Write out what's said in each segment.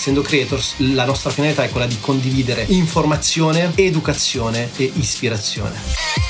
essendo creators, la nostra finalità è quella di condividere informazione, educazione e ispirazione.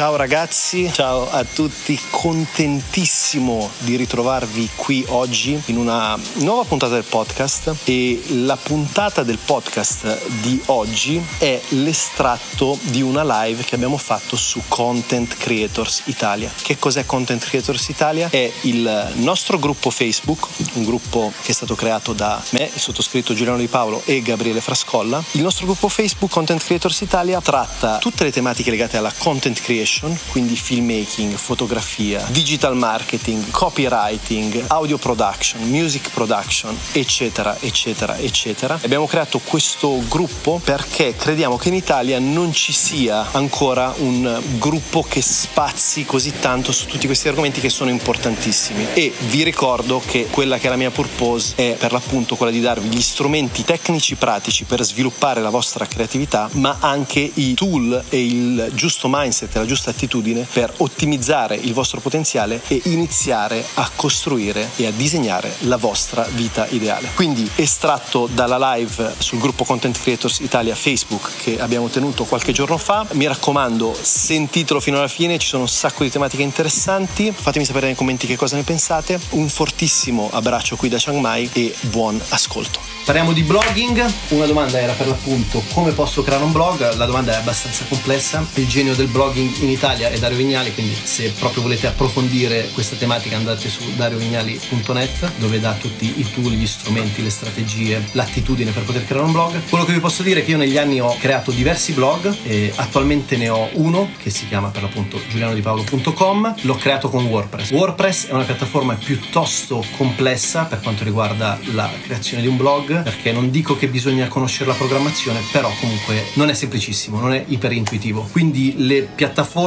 Ciao ragazzi, ciao a tutti, contentissimo di ritrovarvi qui oggi in una nuova puntata del podcast e la puntata del podcast di oggi è l'estratto di una live che abbiamo fatto su Content Creators Italia. Che cos'è Content Creators Italia? È il nostro gruppo Facebook, un gruppo che è stato creato da me, il sottoscritto Giuliano Di Paolo e Gabriele Frascolla. Il nostro gruppo Facebook Content Creators Italia tratta tutte le tematiche legate alla content creation creation, quindi filmmaking, fotografia, digital marketing, copywriting, audio production, music production, eccetera, eccetera, eccetera. Abbiamo creato questo gruppo perché crediamo che in Italia non ci sia ancora un gruppo che spazi così tanto su tutti questi argomenti che sono importantissimi. E vi ricordo che quella che è la mia purpose è per l'appunto quella di darvi gli strumenti tecnici pratici per sviluppare la vostra creatività, ma anche i tool e il giusto mindset, la giusta giusta attitudine per ottimizzare il vostro potenziale e iniziare a costruire e a disegnare la vostra vita ideale. Quindi estratto dalla live sul gruppo Content Creators Italia Facebook che abbiamo tenuto qualche giorno fa, mi raccomando sentitelo fino alla fine, ci sono un sacco di tematiche interessanti, fatemi sapere nei commenti che cosa ne pensate, un fortissimo abbraccio qui da Chiang Mai e buon ascolto. Parliamo di blogging, una domanda era per l'appunto come posso creare un blog, la domanda è abbastanza complessa, il genio del blogging in Italia è Dario Vignali, quindi se proprio volete approfondire questa tematica andate su dariovignali.net dove dà tutti i tool, gli strumenti, le strategie, l'attitudine per poter creare un blog. Quello che vi posso dire è che io negli anni ho creato diversi blog e attualmente ne ho uno che si chiama per l'appunto giulianodipaolo.com, l'ho creato con WordPress. WordPress è una piattaforma piuttosto complessa per quanto riguarda la creazione di un blog perché non dico che bisogna conoscere la programmazione, però comunque non è semplicissimo, non è iper intuitivo. Quindi le piattaforme,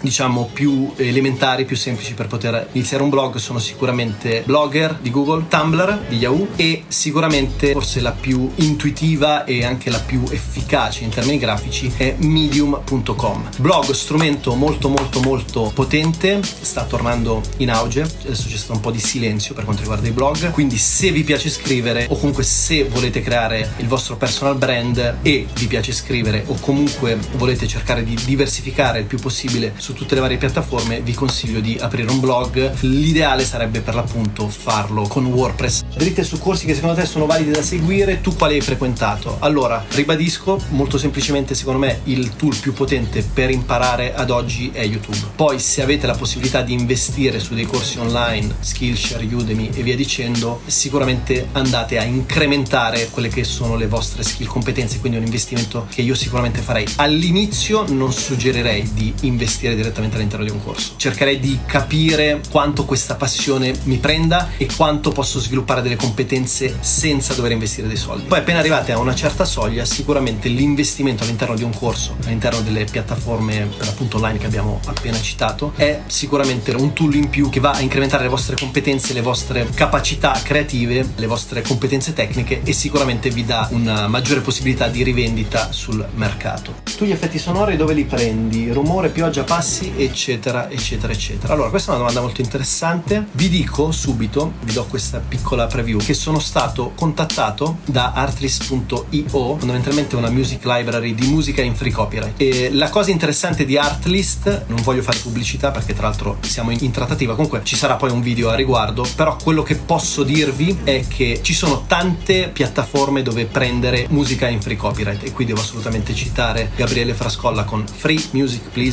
diciamo, più elementari, più semplici per poter iniziare un blog sono sicuramente Blogger di Google, Tumblr di Yahoo e sicuramente forse la più intuitiva e anche la più efficace in termini grafici è medium.com. Blog strumento molto molto molto potente, sta tornando in auge, adesso c'è stato un po' di silenzio per quanto riguarda i blog, quindi se vi piace scrivere o comunque se volete creare il vostro personal brand e vi piace scrivere o comunque volete cercare di diversificare il più possibile su tutte le varie piattaforme, vi consiglio di aprire un blog. L'ideale sarebbe per l'appunto farlo con WordPress. Dritte su corsi che secondo te sono validi da seguire, tu quali hai frequentato? Allora, ribadisco, molto semplicemente secondo me il tool più potente per imparare ad oggi è YouTube. Poi se avete la possibilità di investire su dei corsi online, Skillshare, Udemy e via dicendo, sicuramente andate a incrementare quelle che sono le vostre skill competenze, quindi un investimento che io sicuramente farei. All'inizio non suggerirei di investire direttamente all'interno di un corso. Cercherei di capire quanto questa passione mi prenda e quanto posso sviluppare delle competenze senza dover investire dei soldi. Poi appena arrivate a una certa soglia, sicuramente l'investimento all'interno di un corso, all'interno delle piattaforme per appunto online che abbiamo appena citato, è sicuramente un tool in più che va a incrementare le vostre competenze, le vostre capacità creative, le vostre competenze tecniche e sicuramente vi dà una maggiore possibilità di rivendita sul mercato. Tu gli effetti sonori dove li prendi? Rumore, pioggia, passi, eccetera, eccetera, eccetera. Allora, questa è una domanda molto interessante. Vi dico subito, vi do questa piccola preview, che sono stato contattato da artlist.io, fondamentalmente una music library di musica in free copyright. E la cosa interessante di Artlist, non voglio fare pubblicità perché tra l'altro siamo in trattativa, comunque ci sarà poi un video a riguardo, però quello che posso dirvi è che ci sono tante piattaforme dove prendere musica in free copyright e qui devo assolutamente citare Gabriele Frascolla con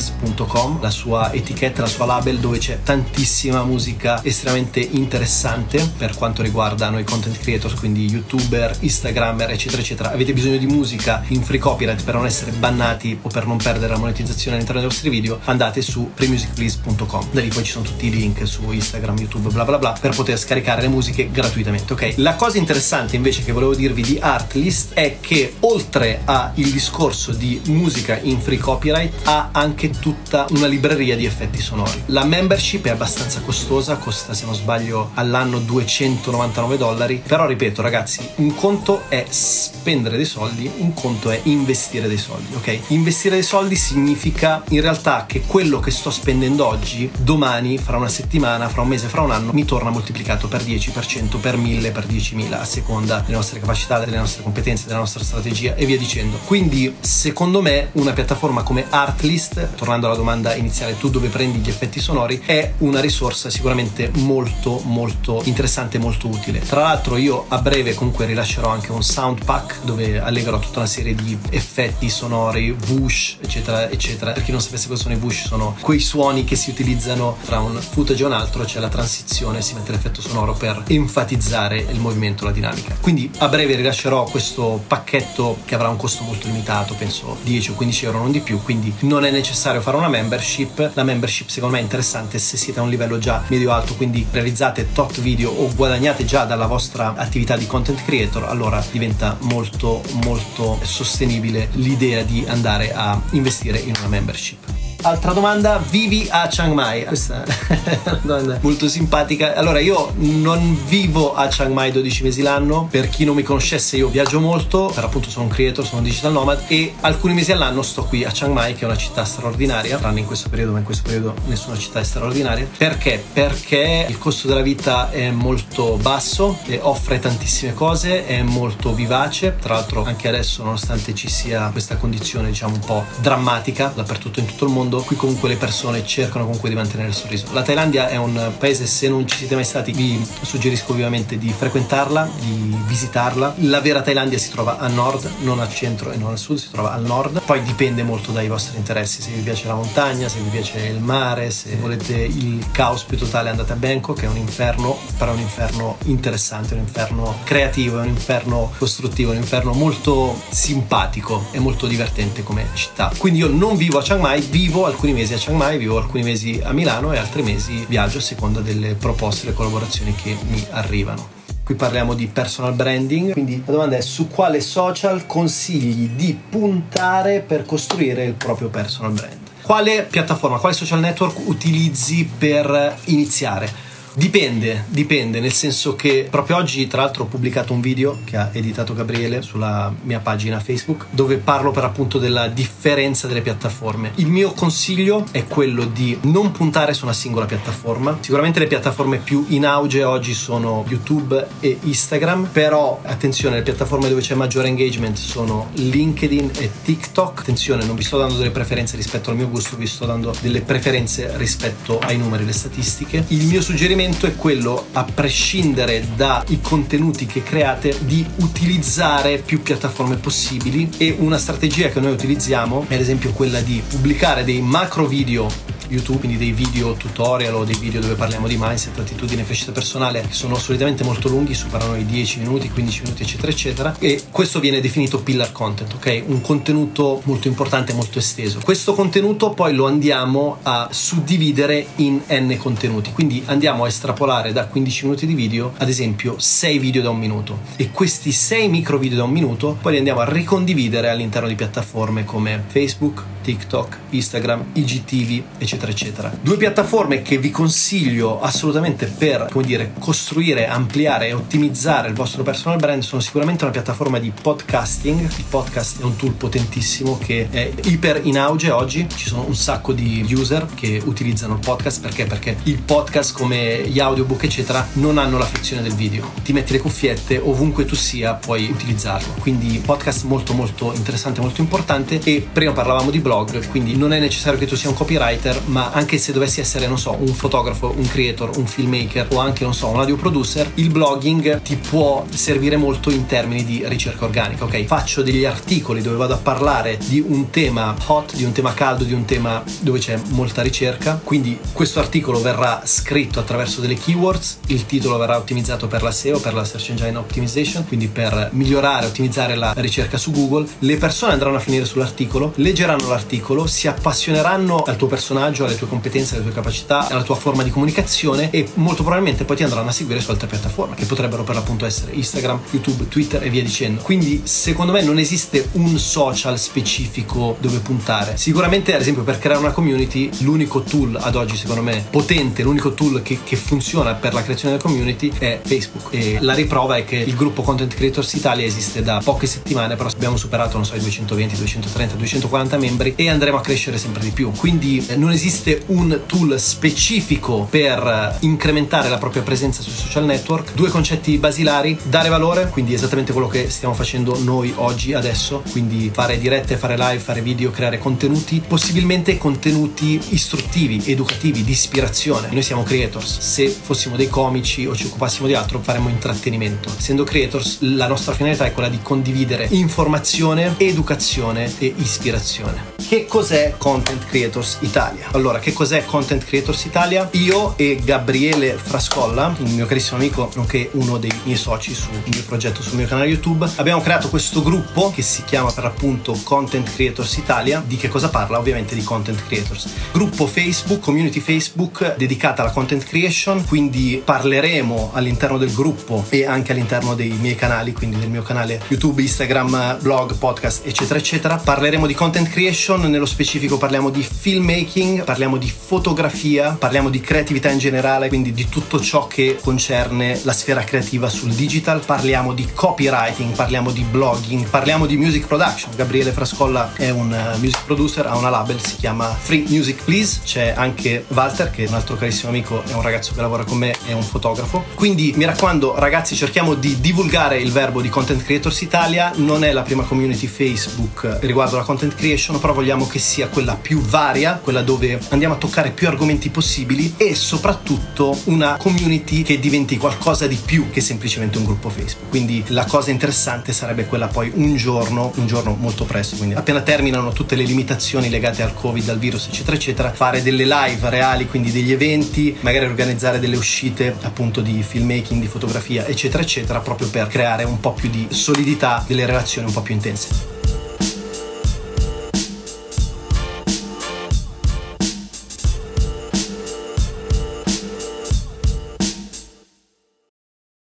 freemusicplease.com, la sua etichetta, la sua label dove c'è tantissima musica estremamente interessante per quanto riguarda noi content creators, quindi youtuber, instagrammer, eccetera, eccetera. Avete bisogno di musica in free copyright per non essere bannati o per non perdere la monetizzazione all'interno dei vostri video, andate su freemusicplease.com. Da lì poi ci sono tutti i link su Instagram, YouTube, bla bla bla per poter scaricare le musiche gratuitamente, ok? La cosa interessante invece che volevo dirvi di Artlist è che oltre al discorso di musica in free copyright ha anche tutta una libreria di effetti sonori. La membership è abbastanza costosa, costa se non sbaglio all'anno 299 dollari, però ripeto ragazzi, un conto è spendere dei soldi, un conto è investire dei soldi, ok? Investire dei soldi significa in realtà che quello che sto spendendo oggi, domani, fra una settimana, fra un mese, fra un anno, mi torna moltiplicato per 10%, per 1000, per 10.000, a seconda delle nostre capacità, delle nostre competenze, della nostra strategia e via dicendo. Quindi, secondo me, una piattaforma come Artlist, tornando alla domanda iniziale, tu dove prendi gli effetti sonori, è una risorsa sicuramente molto, molto interessante e molto utile. Tra l'altro, io a breve comunque rilascerò anche un sound pack dove allegherò tutta una serie di effetti sonori, whoosh, eccetera, eccetera. Per chi non sapesse cosa sono i whoosh, sono quei suoni che si utilizzano tra un footage e un altro, c'è la transizione, si mette l'effetto sonoro per enfatizzare il movimento, la dinamica. Quindi a breve rilascerò questo pacchetto che avrà un costo molto limitato, penso 10 o 15 euro, non di più, quindi non è necessario fare una membership. La membership secondo me è interessante se siete a un livello già medio-alto, quindi realizzate tot video o guadagnate già dalla vostra attività di content creator, allora diventa molto molto sostenibile l'idea di andare a investire in una membership. Altra domanda, vivi a Chiang Mai? Questa è una domanda molto simpatica. Allora, io non vivo a Chiang Mai 12 mesi l'anno. Per chi non mi conoscesse, io viaggio molto, per appunto sono un creator, sono un digital nomad e alcuni mesi all'anno sto qui a Chiang Mai, che è una città straordinaria, tranne in questo periodo, ma in questo periodo nessuna città è straordinaria. Perché? Perché il costo della vita è molto basso, e offre tantissime cose, è molto vivace. Tra l'altro, anche adesso, nonostante ci sia questa condizione, diciamo, un po' drammatica dappertutto in tutto il mondo, mondo, qui comunque le persone cercano comunque di mantenere il sorriso. La Thailandia è un paese, se non ci siete mai stati, vi suggerisco vivamente di frequentarla, di visitarla. La vera Thailandia si trova a nord, non al centro e non al sud, si trova al nord. Poi dipende molto dai vostri interessi, se vi piace la montagna, se vi piace il mare, se volete il caos più totale andate a Bangkok, che è un inferno, però è un inferno interessante, un inferno creativo, è un inferno costruttivo, un inferno molto simpatico e molto divertente come città. Quindi io non vivo a Chiang Mai, vivo vivo alcuni mesi a Chiang Mai, vivo alcuni mesi a Milano e altri mesi viaggio a seconda delle proposte, le collaborazioni che mi arrivano. Qui parliamo di personal branding, quindi la domanda è su quale social consigli di puntare per costruire il proprio personal brand? Quale piattaforma, quale social network utilizzi per iniziare? Dipende, dipende, nel senso che proprio oggi tra l'altro ho pubblicato un video che ha editato Gabriele sulla mia pagina Facebook dove parlo per appunto della differenza delle piattaforme. Il mio consiglio è quello di non puntare su una singola piattaforma. Sicuramente le piattaforme più in auge oggi sono YouTube e Instagram, però attenzione, le piattaforme dove c'è maggiore engagement sono LinkedIn e TikTok. Attenzione, non vi sto dando delle preferenze rispetto al mio gusto, vi sto dando delle preferenze rispetto ai numeri, le statistiche. Il mio suggerimento suggerimento è quello, a prescindere dai contenuti che create, di utilizzare più piattaforme possibili. E una strategia che noi utilizziamo è ad esempio quella di pubblicare dei macro video YouTube, quindi dei video tutorial o dei video dove parliamo di mindset, attitudine e crescita personale che sono solitamente molto lunghi, superano i 10 minuti, 15 minuti, eccetera, eccetera. E questo viene definito pillar content, ok? Un contenuto molto importante, molto esteso. Questo contenuto poi lo andiamo a suddividere in n contenuti, quindi andiamo a estrapolare da 15 minuti di video, ad esempio 6 video da un minuto. E questi 6 micro video da un minuto poi li andiamo a ricondividere all'interno di piattaforme come Facebook, TikTok, Instagram, IGTV, eccetera, eccetera. Due piattaforme che vi consiglio assolutamente per, come dire, costruire, ampliare e ottimizzare il vostro personal brand sono sicuramente una piattaforma di podcasting. Il podcast è un tool potentissimo che è iper in auge oggi. Ci sono un sacco di user che utilizzano il podcast perché? Perché il podcast come gli audiobook eccetera non hanno la frizione del video. Ti metti le cuffiette ovunque tu sia puoi utilizzarlo. Quindi podcast molto molto interessante, molto importante e prima parlavamo di blog blog, quindi non è necessario che tu sia un copywriter, ma anche se dovessi essere, non so, un fotografo, un creator, un filmmaker o anche, non so, un audio producer, il blogging ti può servire molto in termini di ricerca organica, ok? Faccio degli articoli dove vado a parlare di un tema hot, di un tema caldo, di un tema dove c'è molta ricerca, quindi questo articolo verrà scritto attraverso delle keywords, il titolo verrà ottimizzato per la SEO, per la Search Engine Optimization, quindi per migliorare, ottimizzare la ricerca su Google, le persone andranno a finire sull'articolo, leggeranno l'articolo, articolo si appassioneranno al tuo personaggio, alle tue competenze, alle tue capacità, alla tua forma di comunicazione e molto probabilmente poi ti andranno a seguire su altre piattaforme che potrebbero per l'appunto essere Instagram, YouTube, Twitter e via dicendo. Quindi secondo me non esiste un social specifico dove puntare. Sicuramente ad esempio per creare una community l'unico tool ad oggi secondo me potente, l'unico tool che, che funziona per la creazione della community è Facebook e la riprova è che il gruppo Content Creators Italia esiste da poche settimane però abbiamo superato non so i 220, 230, 240 membri e andremo a crescere sempre di più. Quindi eh, non esiste un tool specifico per eh, incrementare la propria presenza sui social network. Due concetti basilari, dare valore, quindi esattamente quello che stiamo facendo noi oggi, adesso, quindi fare dirette, fare live, fare video, creare contenuti, possibilmente contenuti istruttivi, educativi, di ispirazione. Noi siamo creators, se fossimo dei comici o ci occupassimo di altro faremmo intrattenimento. Essendo creators, la nostra finalità è quella di condividere informazione, educazione e ispirazione. Che cos'è Content Creators Italia? Allora, che cos'è Content Creators Italia? Io e Gabriele Frascolla, il mio carissimo amico, nonché uno dei miei soci sul mio progetto sul mio canale YouTube, abbiamo creato questo gruppo che si chiama per appunto Content Creators Italia. Di che cosa parla? Ovviamente di content creators. Gruppo Facebook, community Facebook dedicata alla content creation, quindi parleremo all'interno del gruppo e anche all'interno dei miei canali, quindi del mio canale YouTube, Instagram, blog, podcast, eccetera, eccetera. Parleremo di content creation Fiction, nello specifico parliamo di filmmaking, parliamo di fotografia, parliamo di creatività in generale, quindi di tutto ciò che concerne la sfera creativa sul digital, parliamo di copywriting, parliamo di blogging, parliamo di music production. Gabriele Frascolla è un eh, music producer, ha una label, si chiama Free Music Please, c'è anche Walter che è un altro carissimo amico, è un ragazzo che lavora con me, è un fotografo. Quindi mi raccomando ragazzi cerchiamo di divulgare il verbo di Content Creators Italia, non è la prima community Facebook riguardo la content creation, però vogliamo che sia quella più varia, quella dove andiamo a toccare più argomenti possibili e soprattutto una community che diventi qualcosa di più che semplicemente un gruppo Facebook. Quindi la cosa interessante sarebbe quella poi un giorno, un giorno molto presto, quindi appena terminano tutte le limitazioni legate al Covid, al virus, eccetera, eccetera, fare delle live reali, quindi degli eventi, magari organizzare delle uscite appunto di filmmaking, di fotografia, eccetera, eccetera, proprio per creare un po' più di solidità delle relazioni un po' più intense.